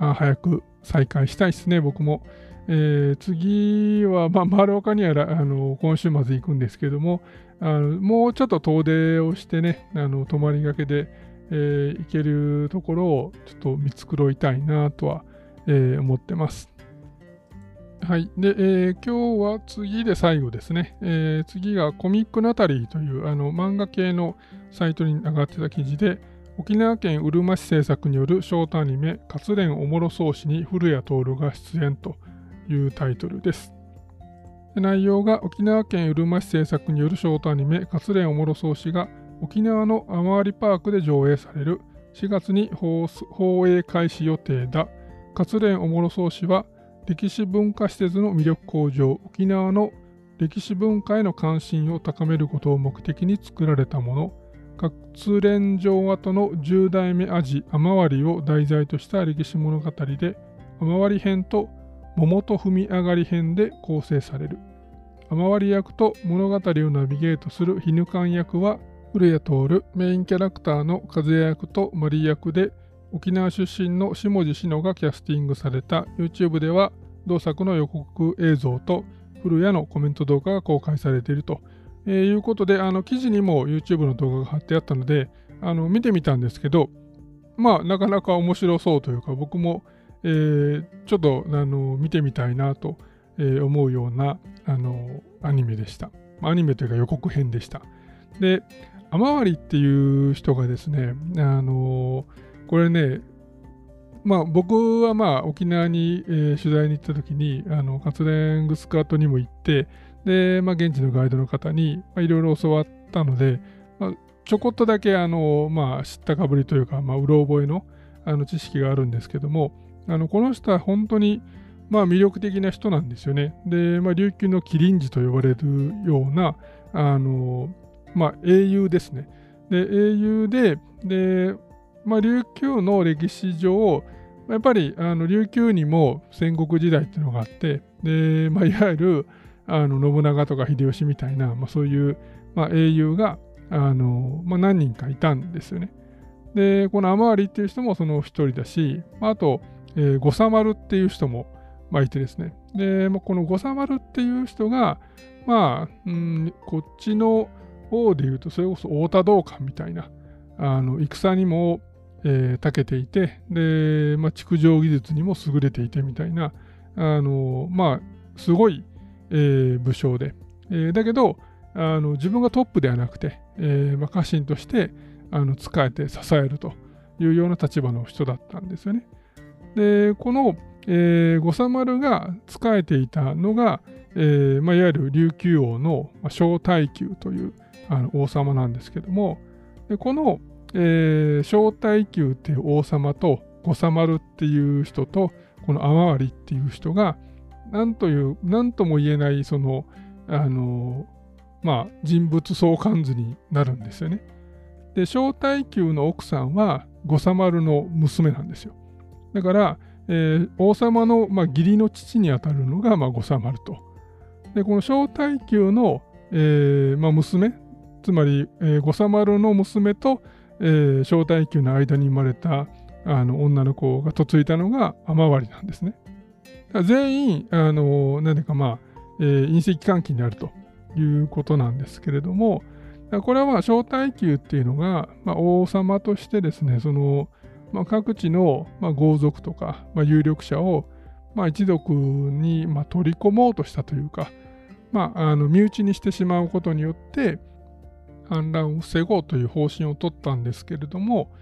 あ早く再開したいですね、僕も。えー、次は、まあ、丸岡にはあの今週末行くんですけども、あのもうちょっと遠出をしてね、あの泊まりがけで、えー、行けるところをちょっと見繕いたいなとは、えー、思ってます。はい。で、えー、今日は次で最後ですね。えー、次がコミックナタリーというあの漫画系のサイトに上がってた記事で、沖縄県うるま市制作によるショートアニメ、活連おもろそうしに古谷徹が出演というタイトルです。内容が沖縄県うるま市制作によるショートアニメ、活連おもろそうしが沖縄のアマーリパークで上映される4月に放映開始予定だ。活連おもろそうしは歴史文化施設の魅力向上、沖縄の歴史文化への関心を高めることを目的に作られたもの。活連城跡の10代目アジ雨割りを題材とした歴史物語で、雨割り編と桃と踏み上がり編で構成される。雨割り役と物語をナビゲートする絹館役は古谷徹、メインキャラクターの風役とマリ役で、沖縄出身の下地志乃がキャスティングされた YouTube では同作の予告映像と古谷のコメント動画が公開されていると、えー、いうことで、あの記事にも YouTube の動画が貼ってあったので、あの見てみたんですけど、まあ、なかなか面白そうというか、僕も、えー、ちょっとあの見てみたいなと、え、思うようなあのアニメでした。アニメというか予告編でした。で、雨割りっていう人がですね、あのこれね、まあ、僕はまあ沖縄に、えー、取材に行った時にあの活連グスカートにも行ってで、まあ、現地のガイドの方にいろいろ教わったので、まあ、ちょこっとだけあの、まあ、知ったかぶりというか、まあ、うろ覚えのあの知識があるんですけどもあのこの人は本当に、まあ、魅力的な人なんですよね。で、まあ、琉球の麒麟児と呼ばれるようなあの、まあ、英雄ですね。で英雄でで、まあ、琉球の歴史上やっぱりあの琉球にも戦国時代っていうのがあってで、まあ、いわゆるあの信長とか秀吉みたいな、まあ、そういう、まあ、英雄があの、まあ、何人かいたんですよね。でこの雨割っていう人もその一人だし、まあ、あと、えー、五サマルっていう人も、まあ、いてですねで、まあ、この五サマルっていう人がまあ、うん、こっちの方で言うとそれこそ太田道館みたいなあの戦にもえー、長けていて、で、まあ、築城技術にも優れていてみたいな、あの、まあ、すごい、えー、武将で、えー、だけど、あの自分がトップではなくて、えーまあ、家臣としてあの仕えて支えるというような立場の人だったんですよね。で、この、えー、五サ丸が仕えていたのが、えーまあ、いわゆる琉球王の小太久というあの王様なんですけども、でこの、えー、小太久っていう王様と五サ丸っていう人とこの雨割っていう人が何という何とも言えないそのあのまあ人物相関図になるんですよね。で小太久の奥さんは五サ丸の娘なんですよ。だから、えー、王様の、まあ、義理の父にあたるのが、まあ、五サ丸と。でこの小太久の、えーまあ、娘つまり、えー、五サ丸の娘と、えー、小体級の間に生まれたあの女の子が嫁いだのが雨割りなんですね。全員、あの、何かまあ、えー、隕石関係にあるということなんですけれども、これはまあ小体級っていうのが、まあ、王様としてですね、その、まあ、各地の、まあ、豪族とか、まあ、有力者を、まあ、一族に、まあ、取り込もうとしたというか、まあ、あの身内にしてしまうことによって、反乱を防ごうという方針を取ったんですけれども、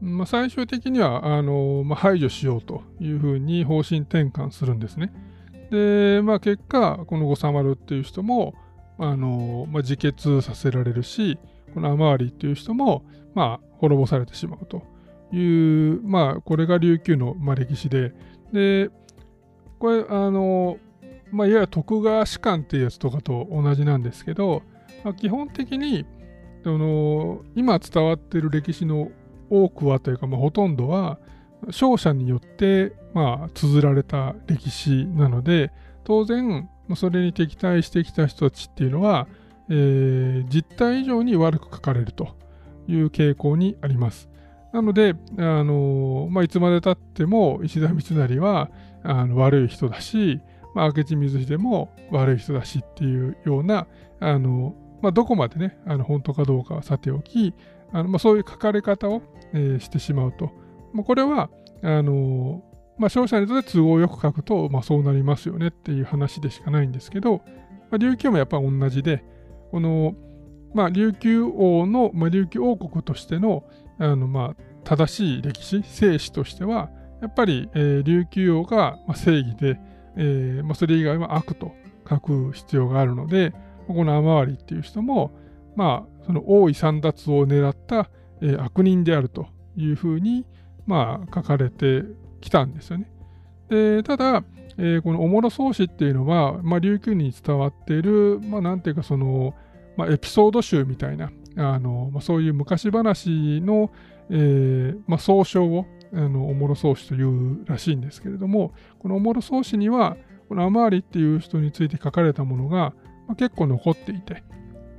まあ、最終的にはあの、まあ、排除しようというふうに方針転換するんですね。で、まあ、結果、この五サマルっていう人もあの、まあ、自決させられるし、この雨割りっていう人も、まあ、滅ぼされてしまうという、まあ、これが琉球の、まあ、歴史で、で、これ、あの、まあ、いわゆる徳川士官っていうやつとかと同じなんですけど、まあ、基本的に、その今伝わってる歴史の多くはというか、まあ、ほとんどは勝者によって、まあ、綴られた歴史なので当然それに敵対してきた人たちっていうのは、えー、実態以上に悪く書かれるという傾向にあります。なので、あのまあ、いつまでたっても石田三成はあの悪い人だし、まあ、明智水秀も悪い人だしっていうような、あの、まあ、どこまでね、あの本当かどうかはさておき、あのまあ、そういう書かれ方を、えー、してしまうと。まあ、これは、あのまあ、勝者にとって都合よく書くと、まあ、そうなりますよねっていう話でしかないんですけど、まあ、琉球もやっぱ同じで、この、まあ、琉球王の、まあ、琉球王国としてのあの、まあ、正しい歴史、生史としては、やっぱり、えー、琉球王が正義で、えーまあ、それ以外は悪と書く必要があるので、この雨割りっていう人も、まあ、その王位簒奪を狙った、えー、悪人であるというふうに、まあ、書かれてきたんですよね。でただ、えー、このおもろ宗師っていうのは、まあ、琉球に伝わっている、まあ、なんていうかその、まあ、エピソード集みたいな、あのまあ、そういう昔話の、えーまあ、総称をあのおもろ宗師というらしいんですけれども、このおもろ宗師には、この雨りっていう人について書かれたものが、まあ、結構残っていて、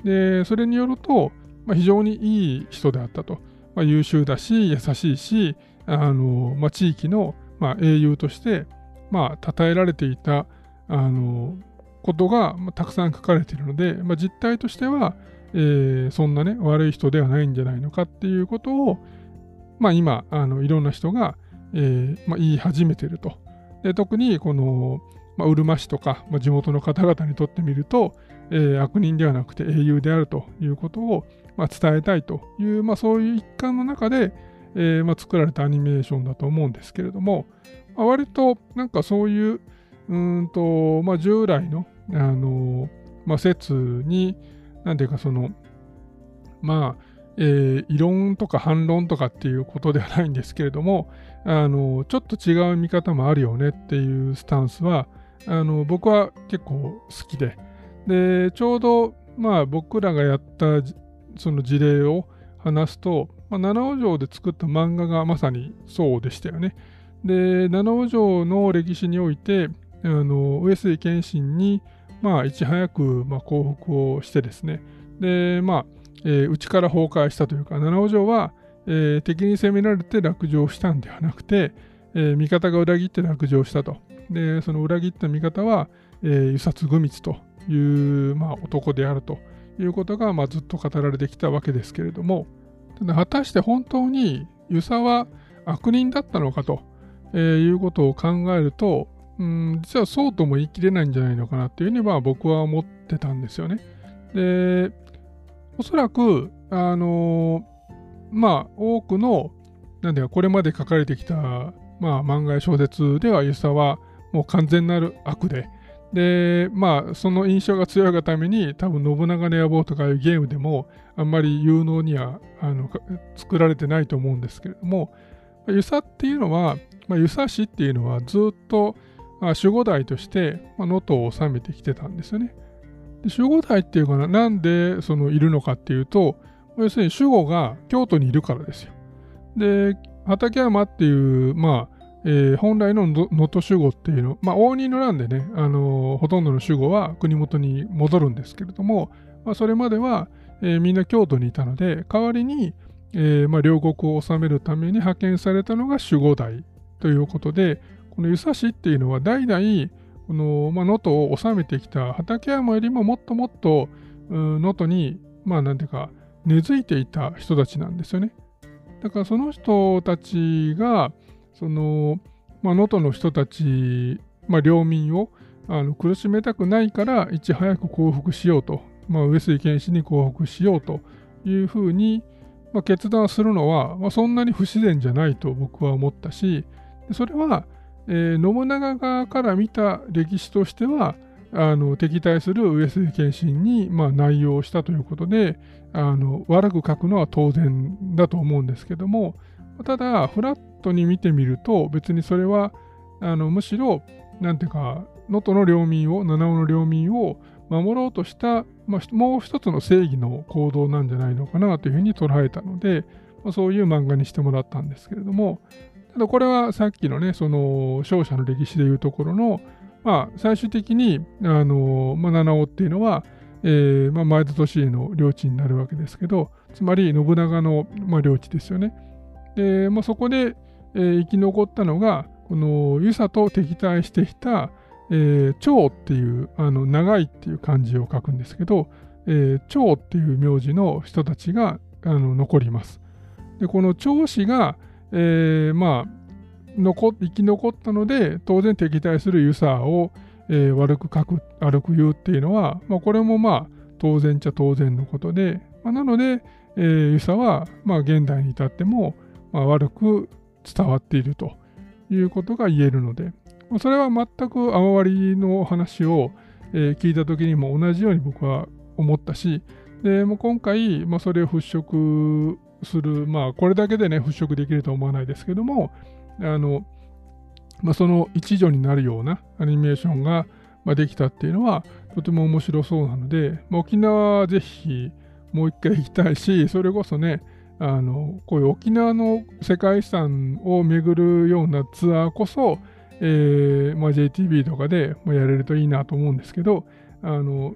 で、それによると、まあ、非常にいい人であったと。まあ、優秀だし、優しいし、あのまあ、地域の、まあ、英雄として、まあ、称えられていた、あのことが、まあ、たくさん書かれているので、まあ、実態としては、えー、そんなね、悪い人ではないんじゃないのかっていうことを、まあ、今、あのいろんな人が、えーまあ、言い始めていると。で特にこの、まあ、うるま市とか、まあ、地元の方々にとってみると、えー、悪人ではなくて英雄であるということを、まあ、伝えたいという、まあ、そういう一環の中で、えーまあ、作られたアニメーションだと思うんですけれども、まあ、割となんかそういううんと、まあ、従来の、あのまあ、説に、なんていうかその、まあ、えー、異論とか反論とかっていうことではないんですけれども、あのちょっと違う見方もあるよねっていうスタンスは、あの僕は結構好きで、で、ちょうど、まあ、僕らがやったその事例を話すと、まあ、七尾城で作った漫画がまさにそうでしたよね。で、七尾城の歴史において、あの上杉謙信に、まあ、いち早く、まあ、降伏をしてですね、で、まあ、えー、内から崩壊したというか、七尾城は、えー、敵に攻められて落城したんではなくて、えー、味方が裏切って落城したと。で、その裏切った味方は、えー、輸殺愚密という、まあ、男であるということが、まあ、ずっと語られてきたわけですけれども、ただ果たして本当に遊佐は悪人だったのかと、えー、いうことを考えると、うん、実はそうとも言い切れないんじゃないのかなっていうふうには僕は思ってたんですよね。で、おそらく、あのー、まあ、多くの、なんでこれまで書かれてきた、まあ、漫画や小説では、遊佐はもう完全なる悪で、で、まあ、その印象が強いがために、多分、信長の野望とかいうゲームでも、あんまり有能にはあの作られてないと思うんですけれども、遊佐っていうのは、まあ、遊佐氏っていうのはずっと、まあ、守護代として能登、を治めてきてたんですよね。で守護代っていうかな、なんでそのいるのかっていうと、要するに守護が京都にいるからですよ。で、畠山っていう、まあ、えー、本来の能登守護っていうの、まあ、応仁の乱でね、あのー、ほとんどの守護は国元に戻るんですけれども、まあ、それまでは、えー、みんな京都にいたので、代わりに、えまあ、両国を治めるために派遣されたのが守護代ということで、この湯佐市っていうのは代々、この能登、を治めてきた畠山よりももっともっと能登に、まあなんていうか、根付いていた人たちなんですよね。だからその人たちが、その、まあ、能登の人たち、まあ、領民をあの苦しめたくないから、いち早く降伏しようと、まあ、上杉謙信に降伏しようと。いうふうに、まあ、決断するのは、まあ、そんなに不自然じゃないと僕は思ったし、それは、えー、信長側から見た歴史としては、あの敵対する上杉謙信に、まあ、内容したということであの悪く書くのは当然だと思うんですけどもただフラットに見てみると別にそれはあのむしろなんていうか能登の領民を七尾の領民を守ろうとした、まあ、もう一つの正義の行動なんじゃないのかなというふうに捉えたので、まあ、そういう漫画にしてもらったんですけれどもただこれはさっきのねその勝者の歴史でいうところの、まあ、最終的にあの、まあ、七尾っていうのは、えーまあ、前田利家の領地になるわけですけどつまり信長の、まあ、領地ですよね。で、まあ、そこで、えー、生き残ったのが、この遊佐と敵対してきた、えー、長っていうあの長いっていう漢字を書くんですけど、えー、長っていう名字の人たちがあの残ります。でこの長氏が、えー、まあ残生き残ったので当然敵対するユサーを、えー、悪く書く悪く言うっていうのは、まあ、これもまあ当然ちゃ当然のことで、まあ、なので、えー、ユサは、まあ、現代に至っても、まあ、悪く伝わっているということが言えるので、それは全く雨割りの話を、聞いた時にも同じように僕は思ったし、でも今回、ま、それを払拭する、まあ、これだけでね、払拭できるとは思わないですけども、あの、まあ、その一助になるようなアニメーションが、できたっていうのは、とても面白そうなので、まあ、沖縄はぜひもう一回行きたいし、それこそね、あのこういう沖縄の世界遺産を巡るようなツアーこそ、えーまあ、JTB とかでもやれるといいなと思うんですけど、あの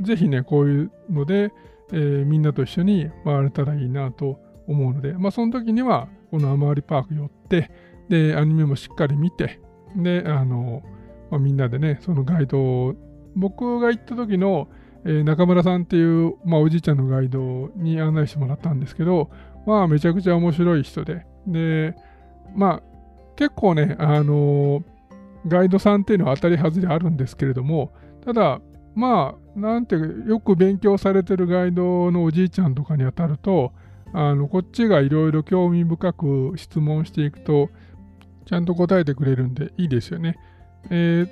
ぜひね、こういうので、えー、みんなと一緒に回れたらいいなと思うので、まあ、その時には、この雨割パーク寄って、で、アニメもしっかり見て、で、あの、まあ、みんなでね、そのガイドを、僕が行った時の、えー、中村さんっていう、まあ、おじいちゃんのガイドに案内してもらったんですけど、まあ、めちゃくちゃ面白い人で、で、まあ、結構ね、あのー、ガイドさんっていうのは当たり外れあるんですけれども、ただ、まあ、なんて、よく勉強されてるガイドのおじいちゃんとかに当たると、あのこっちがいろいろ興味深く質問していくと、ちゃんと答えてくれるんでいいですよね。えー、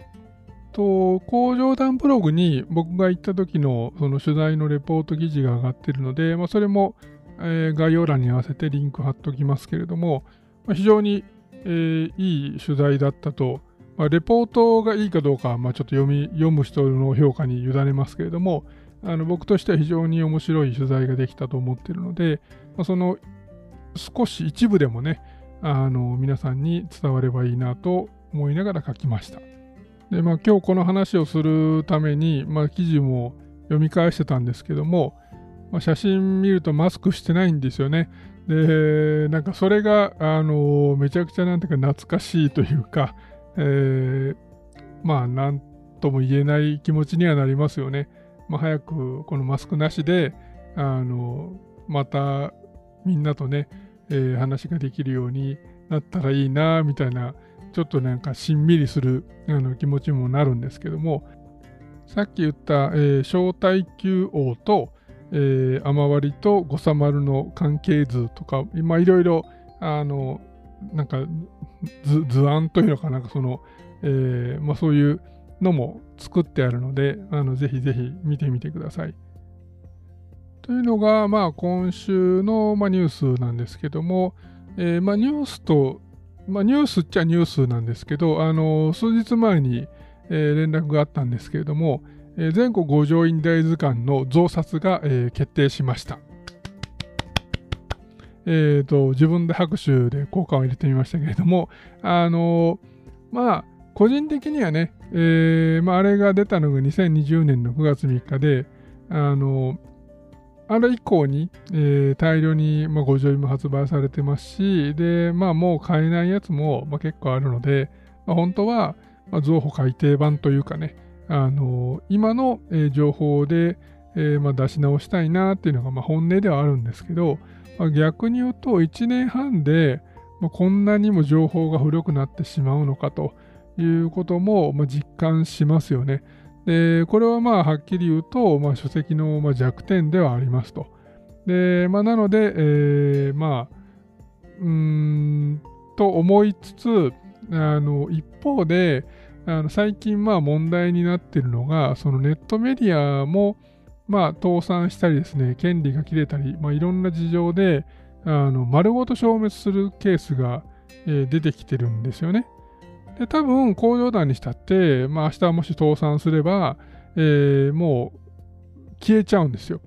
と、工場団ブログに僕が行った時のその取材のレポート記事が上がってるので、まあ、それも、えー、概要欄に合わせてリンク貼っときますけれども、まあ、非常に、えー、いい取材だったと、まあ、レポートがいいかどうかは、まあ、ちょっと読み読む人の評価に委ねますけれども、あの僕としては非常に面白い取材ができたと思っているので、まあ、その少し一部でもね、あの皆さんに伝わればいいなと思いながら書きました。で、まあ、今日この話をするために、まあ、記事も読み返してたんですけども、まあ、写真見るとマスクしてないんですよね。で、なんかそれが、あのめちゃくちゃなんていうか懐かしいというか、えー、まあ、なんとも言えない気持ちにはなりますよね。まあ、早くこのマスクなしで、あのまたみんなとね、えー、話ができるようになったらいいな、みたいな、ちょっとなんかしんみりするあの気持ちもなるんですけども、さっき言った、えー、小耐久王と、えー、雨割りと五サマルの関係図とか、まあ、いろいろ、あの、なんか図、図案というのかなんかその、えー、まあ、そういうのも作ってあるので、あのぜひぜひ見てみてください。というのが、まあ、今週の、まあ、ニュースなんですけども、えー、まあ、ニュースと、まあ、ニュースっちゃニュースなんですけど、あの数日前に、えー、連絡があったんですけれども、えー、全国五条院大図鑑の増刷が、えー、決定しました。えーと、自分で拍手で効果を入れてみましたけれども、あのまあ、個人的にはね、えーまあ、あれが出たのが2020年の9月3日で、あのあれ以降に、えー、大量に、まあ、ご上位も発売されてますし、で、まあ、もう買えないやつも、まあ、結構あるので、まあ、本当は、まあ、増補改訂版というかね、あのー、今の、えー、情報で、えーまあ、出し直したいなっていうのが、まあ、本音ではあるんですけど、まあ、逆に言うと、1年半で、まあ、こんなにも情報が古くなってしまうのかということも、まあ、実感しますよね。で、これはまあはっきり言うと、まあ、書籍のま弱点ではありますと。で、まあ、なので、えー、まあ、うーん、と思いつつ、あの、一方で、あの最近まあ問題になっているのが、そのネットメディアも、まあ、倒産したりですね、権利が切れたり、まあ、いろんな事情で、あの丸ごと消滅するケースが、えー、出てきてるんですよね。で、多分工場団にしたって、まあ、明日もし倒産すれば、えー、もう消えちゃうんですよ。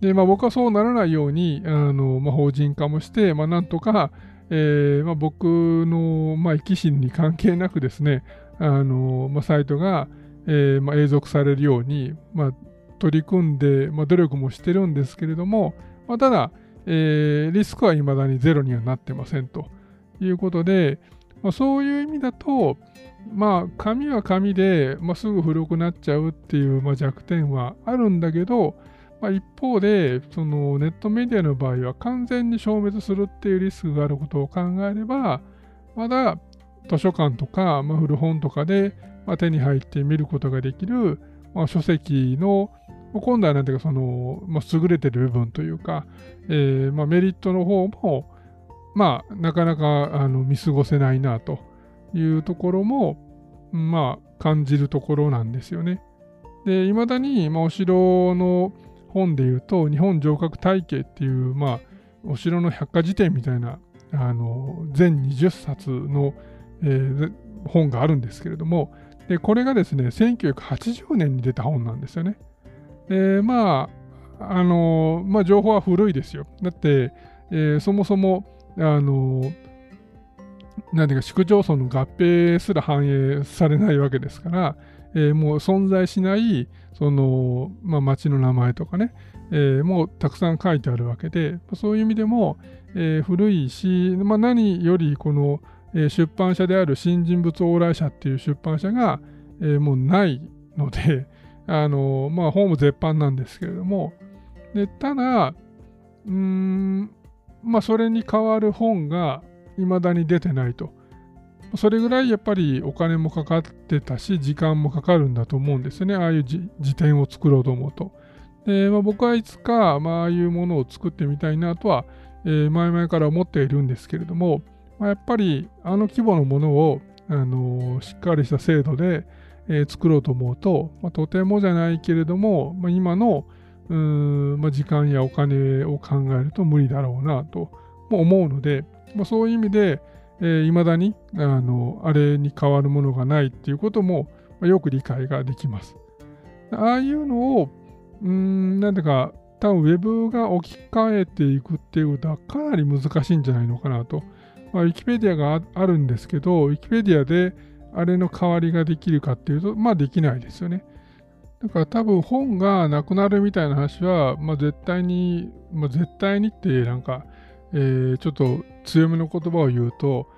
で、まあ、僕はそうならないように、あのまあ、法人化もして、まあ、なんとか、えーまあ、僕の、まあ、生き死に関係なくですね、あのまあ、サイトが、えーまあ、永続されるように、まあ、取り組んで、まあ、努力もしてるんですけれども、まあ、ただ、えー、リスクは未だにゼロにはなってませんということで、まあ、そういう意味だと、まあ紙は紙で、まあ、すぐ古くなっちゃうっていう、まあ、弱点はあるんだけど、まあ、一方でそのネットメディアの場合は完全に消滅するっていうリスクがあることを考えればまだ図書館とか、まあ、古本とかで、まあ、手に入って見ることができる、まあ、書籍の今度はなんていうかその、まあ、優れてる部分というか、えーまあ、メリットの方も、まあ、なかなかあの見過ごせないなというところも、まあ、感じるところなんですよね。で、いまだに、まあ、お城の本で言うと、日本城郭体系っていう、まあ、お城の百科事典みたいな、あの、全20冊の、えー、本があるんですけれども、で、これがですね、1980年に出た本なんですよね。で、まあ、あの、まあ、情報は古いですよ。だって、えー、そもそも、あの、なんていうか、市区町村の合併すら反映されないわけですから、えー、もう存在しない、その、まあ、町の名前とかね、えー、もうたくさん書いてあるわけで、そういう意味でも、えー、古いし、まあ、何よりこの、え出版社である新人物往来社っていう出版社が、えもうないので、あのまあ、本も絶版なんですけれども、でただ、うーん、まあ、それに代わる本が未だに出てないと。それぐらいやっぱりお金もかかってたし、時間もかかるんだと思うんですね。ああいう辞典を作ろうと思うと。で、まあ、僕はいつか、まあ、あいうものを作ってみたいなとは、えー、前々から思っているんですけれども、まあ、やっぱりあの規模のものを、あのー、しっかりした制度で、えー、作ろうと思うと、まあ、とてもじゃないけれども、まあ、今のうーん、まあ、時間やお金を考えると無理だろうなと思うので、まあ、そういう意味で、えー、だにあのあれに変わるものがないっていうことも、まあ、よく理解ができます。ああいうのを、うん、なんていうか、多分ウェブが置き換えていくっていうことはかなり難しいんじゃないのかなと。まあ、ウィキペディアがあるんですけど、ウィキペディアであれの代わりができるかっていうと、まあできないですよね。だから多分本がなくなるみたいな話は、まあ絶対に、まあ絶対にってなんか、えー、ちょっと強めの言葉を言うと、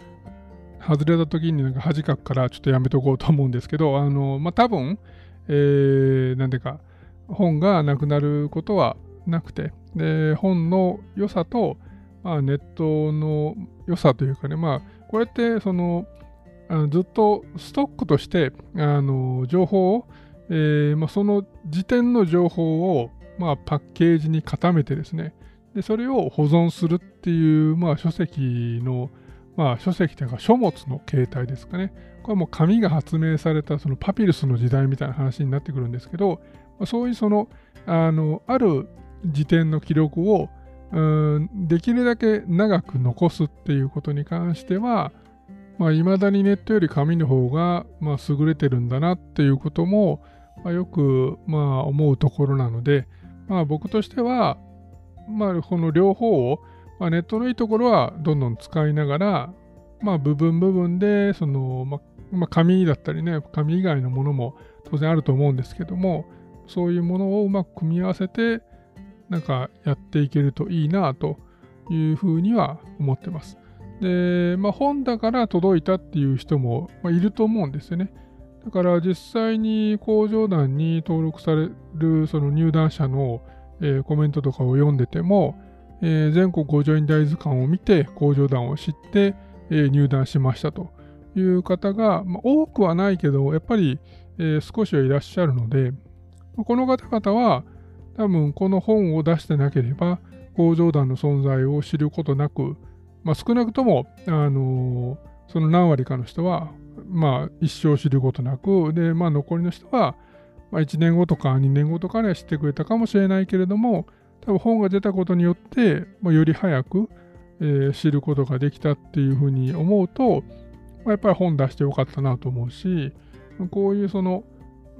外れた時になんか恥かくからちょっとやめとこうと思うんですけど、あの、まあ、多分、えー、なんでか、本がなくなることはなくて、で、本の良さと、まあ、ネットの良さというかね、まあ、こうやってその、あのずっとストックとして、あの、情報を、えーまあ、その時点の情報を、まあ、パッケージに固めてですね、でそれを保存するっていう、まあ、書籍の、まあ、書籍というか書物の形態ですかね。これはもう紙が発明されたそのパピルスの時代みたいな話になってくるんですけど、まあ、そういうそのあのある時点の記録をうんできるだけ長く残すっていうことに関してはい、まあ、未だにネットより紙の方が、まあ、優れてるんだなっていうことも、まあ、よく、まあ、思うところなので、まあ、僕としては、まあ、この両方を、まあ、ネットのいいところはどんどん使いながら、まあ、部分部分で、その、まあ、まあ、紙だったりね、紙以外のものも当然あると思うんですけども、そういうものをうまく組み合わせて、なんかやっていけるといいなというふうには思ってます。で、まあ、本だから届いたっていう人も、いると思うんですよね。だから実際に工場団に登録されるその入団者のえー、コメントとかを読んでても、えー、全国工場員大図鑑を見て工場団を知って、えー、入団しましたという方が、まあ、多くはないけどやっぱり、え少しはいらっしゃるのでこの方々は多分この本を出してなければ工場団の存在を知ることなく、まあ、少なくとも、あのその何割かの人は、まあ、一生知ることなくで、まあ、残りの人は、まあ、1年後とか2年後とかには知ってくれたかもしれないけれども、多分本が出たことによって、まあ、より早く、えー、知ることができたっていうふうに思うと、まあ、やっぱり本出してよかったなと思うし、こういうその、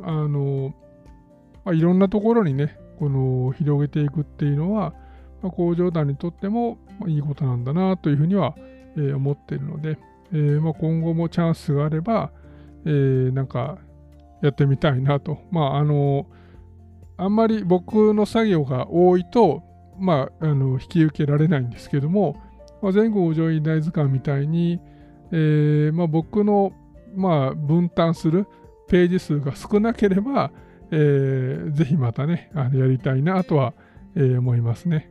あの、まあ、いろんなところにね、この広げていくっていうのは、まあ、工場団にとってもいいことなんだなというふうには、えー、思っているので、えーまあ、今後もチャンスがあれば、えー、なんかやってみたいなと。まあ、あの、あんまり僕の作業が多いと、まあ、あの引き受けられないんですけども、まあ、全国上位大図鑑みたいに、えーまあ、僕のまあ、分担するページ数が少なければ、えー、ぜひまたね、あのやりたいなとは、えー、思いますね。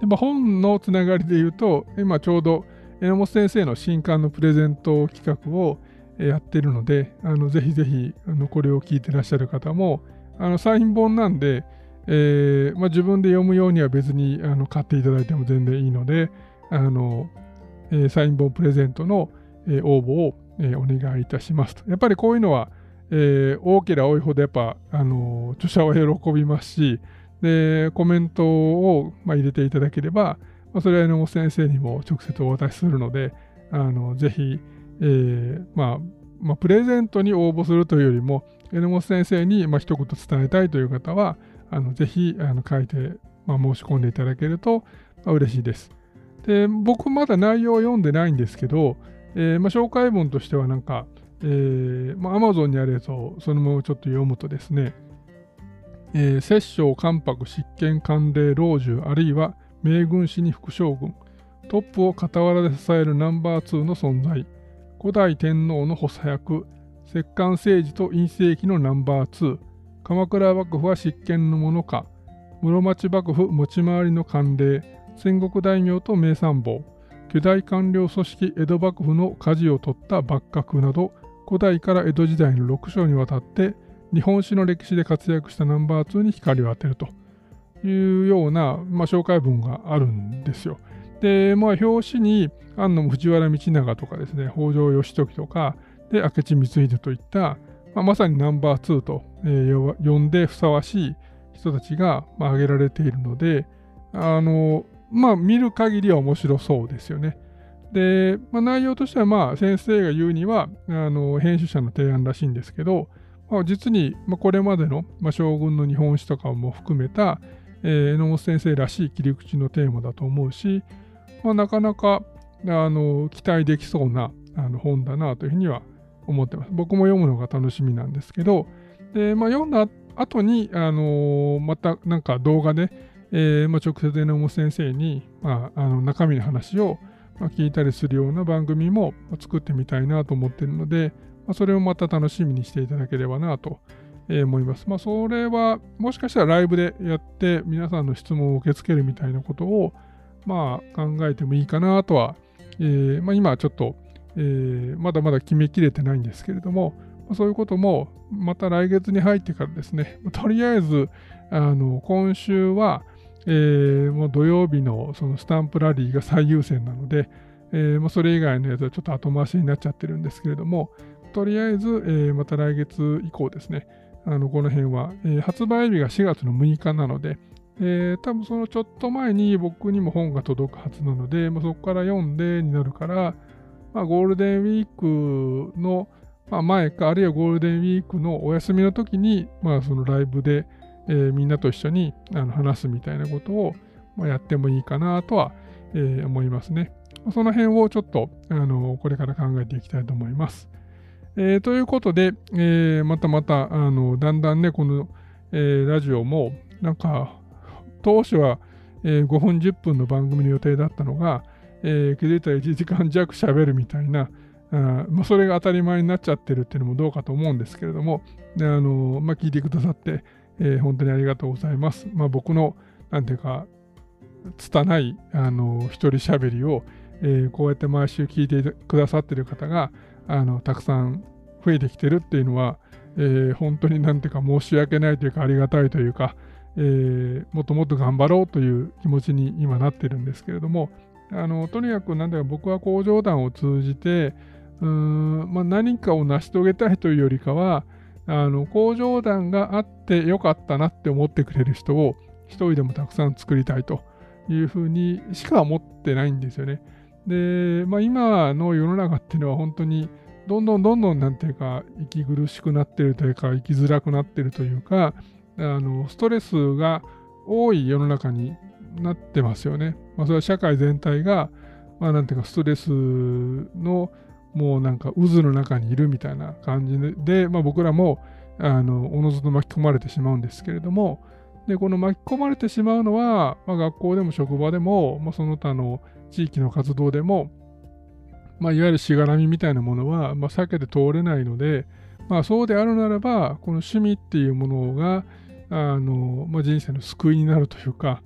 でまあ、本のつながりで言うと、今ちょうど榎本先生の新刊のプレゼント企画をやってるので、あのぜひぜひあのこれを聞いてらっしゃる方も、あのサイン本なんで、えーまあ、自分で読むようには別にあの買っていただいても全然いいので、あのえー、サイン本プレゼントの、えー、応募を、え、お願いいたしますと。やっぱりこういうのは、え、多ければ多いほどやっぱ、あの著者は喜びますし、で、コメントを、まあ、入れていただければ、まあ、それは榎本先生にも直接お渡しするので、あのぜひ、えー、まあ、まあ、プレゼントに応募するというよりも、榎本先生に、まあ、一言伝えたいという方は、あのぜひあの書いて、まあ、申し込んでいただけると、まあ、嬉しいです。で、僕まだ内容を読んでないんですけど、えーまあ、紹介文としてはなんか、えーまあ、Amazon にあるやつをそのままちょっと読むとですね、えー、摂政関白執権官令老中あるいは名軍師に副将軍トップを傍らで支えるナンバー2の存在古代天皇の補佐役摂関政治と陰世紀のナンバー2鎌倉幕府は執権のものか室町幕府持ち回りの官令戦国大名と名参謀巨大官僚組織江戸幕府の舵を取った幕閣など古代から江戸時代の6章にわたって日本史の歴史で活躍したナンバー2に光を当てると。いうような、まあ、紹介文があるんですよ。で、まあ、表紙に安野藤原道長とかですね、北条義時とか、で、明智光秀といった、まあ、まさにナンバー2と、えー、呼んでふさわしい人たちが、まあ、挙げられているので、あの、まあ、見る限りは面白そうですよね。で、まあ、内容としては、まあ、先生が言うには、あの、編集者の提案らしいんですけど、まあ、実に、まあ、これまでの、まあ、将軍の日本史とかも含めた、えー、榎本先生らしい切り口のテーマだと思うし、まあ、なかなかあの期待できそうなあの本だなというふうには思ってます。僕も読むのが楽しみなんですけど、でまあ、読んだ後に、あの、またなんか動画で、えーまあ、直接榎本先生に、まあ、あの中身の話を、ま聞いたりするような番組も作ってみたいなと思っているので、まあ、それをまた楽しみにしていただければなと思います。まあ、それはもしかしたらライブでやって皆さんの質問を受け付けるみたいなことを、まあ、考えてもいいかなとは、えーまあ、今ちょっと、えー、まだまだ決めきれてないんですけれども、ま、そういうこともまた来月に入ってからですね、とりあえずあの今週は、えー、もう土曜日のそのスタンプラリーが最優先なので、えーまあ、それ以外のやつはちょっと後回しになっちゃってるんですけれども、とりあえず、えー、また来月以降ですね、あのこの辺は、えー、発売日が4月の6日なので、えー、多分そのちょっと前に僕にも本が届くはずなので、まあ、そこから読んでになるから、まあ、ゴールデンウィークの、前か、あるいはゴールデンウィークのお休みの時に、まあ、そのライブで、えー、みんなと一緒にあの話すみたいなことを、まあ、やってもいいかなとは、えー、思いますね。その辺をちょっとあのこれから考えていきたいと思います。えー、ということで、えー、またまたあのだんだんね、この、えー、ラジオもなんか当初は、えー、5分10分の番組の予定だったのが、えー、気づいたら1時間弱喋るみたいな、あまあ、それが当たり前になっちゃってるっていうのもどうかと思うんですけれども、であのまあ、聞いてくださって、えー、本当にありがとうございます。まあ、僕の、なんていうか、拙い、あの、一人喋りを、えー、こうやって毎週聞いてくださってる方が、あの、たくさん増えてきてるっていうのは、えー、本当になんていうか申し訳ないというかありがたいというか、えー、もっともっと頑張ろうという気持ちに今なってるんですけれども、あのとにかくなんだか僕は工場団を通じて、うーんまあ、何かを成し遂げたいというよりかは、あの工場団があってよかったなって思ってくれる人を一人でもたくさん作りたいというふうにしか思ってないんですよね。で、まあ、今の世の中っていうのは本当にどんどんどんどんなんていうか息苦しくなってるというか生きづらくなってるというかあのストレスが多い世の中になってますよね。まあ、それは社会全体が、まあ、なんていうかストレスのもうなんか渦の中にいるみたいな感じで、まあ、僕らもあのおのずと巻き込まれてしまうんですけれどもでこの巻き込まれてしまうのは、まあ、学校でも職場でも、まあ、その他の地域の活動でもまあ、いわゆるしがらみみたいなものは、まあ、避けて通れないので、まあ、そうであるならば、この趣味っていうものが、あのまあ、人生の救いになるというか、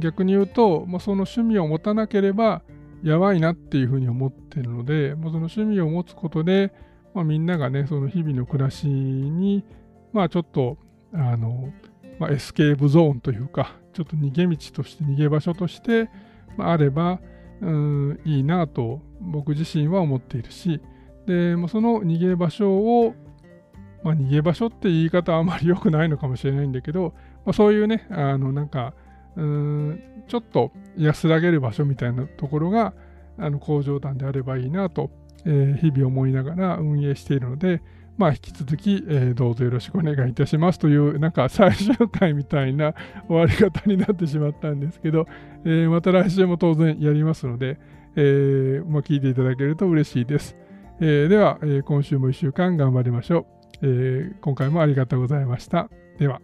逆に言うと、まあ、その趣味を持たなければやばいなっていうふうに思ってるので、まあ、その趣味を持つことで、まあ、みんながね、その日々の暮らしに、まあちょっと、あの、まあ、エスケープゾーンというか、ちょっと逃げ道として、逃げ場所として、あ、あれば、うん、いいなと僕自身は思っているし、で、もその逃げ場所を、まあ、逃げ場所って言い方はあまり良くないのかもしれないんだけど、まあ、そういうね、あの、なんか、うんちょっと安らげる場所みたいなところが、あの工場団であればいいなと、えー、日々思いながら運営しているので、まあ、引き続き、えー、どうぞよろしくお願いいたしますという、なんか最終回みたいな終わり方になってしまったんですけど、えー、また来週も当然やりますので、えー、まあ、聞いていただけると嬉しいです。えー、では、え今週も1週間頑張りましょう、え今回もありがとうございました。では。